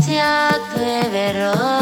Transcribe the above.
te atreverás.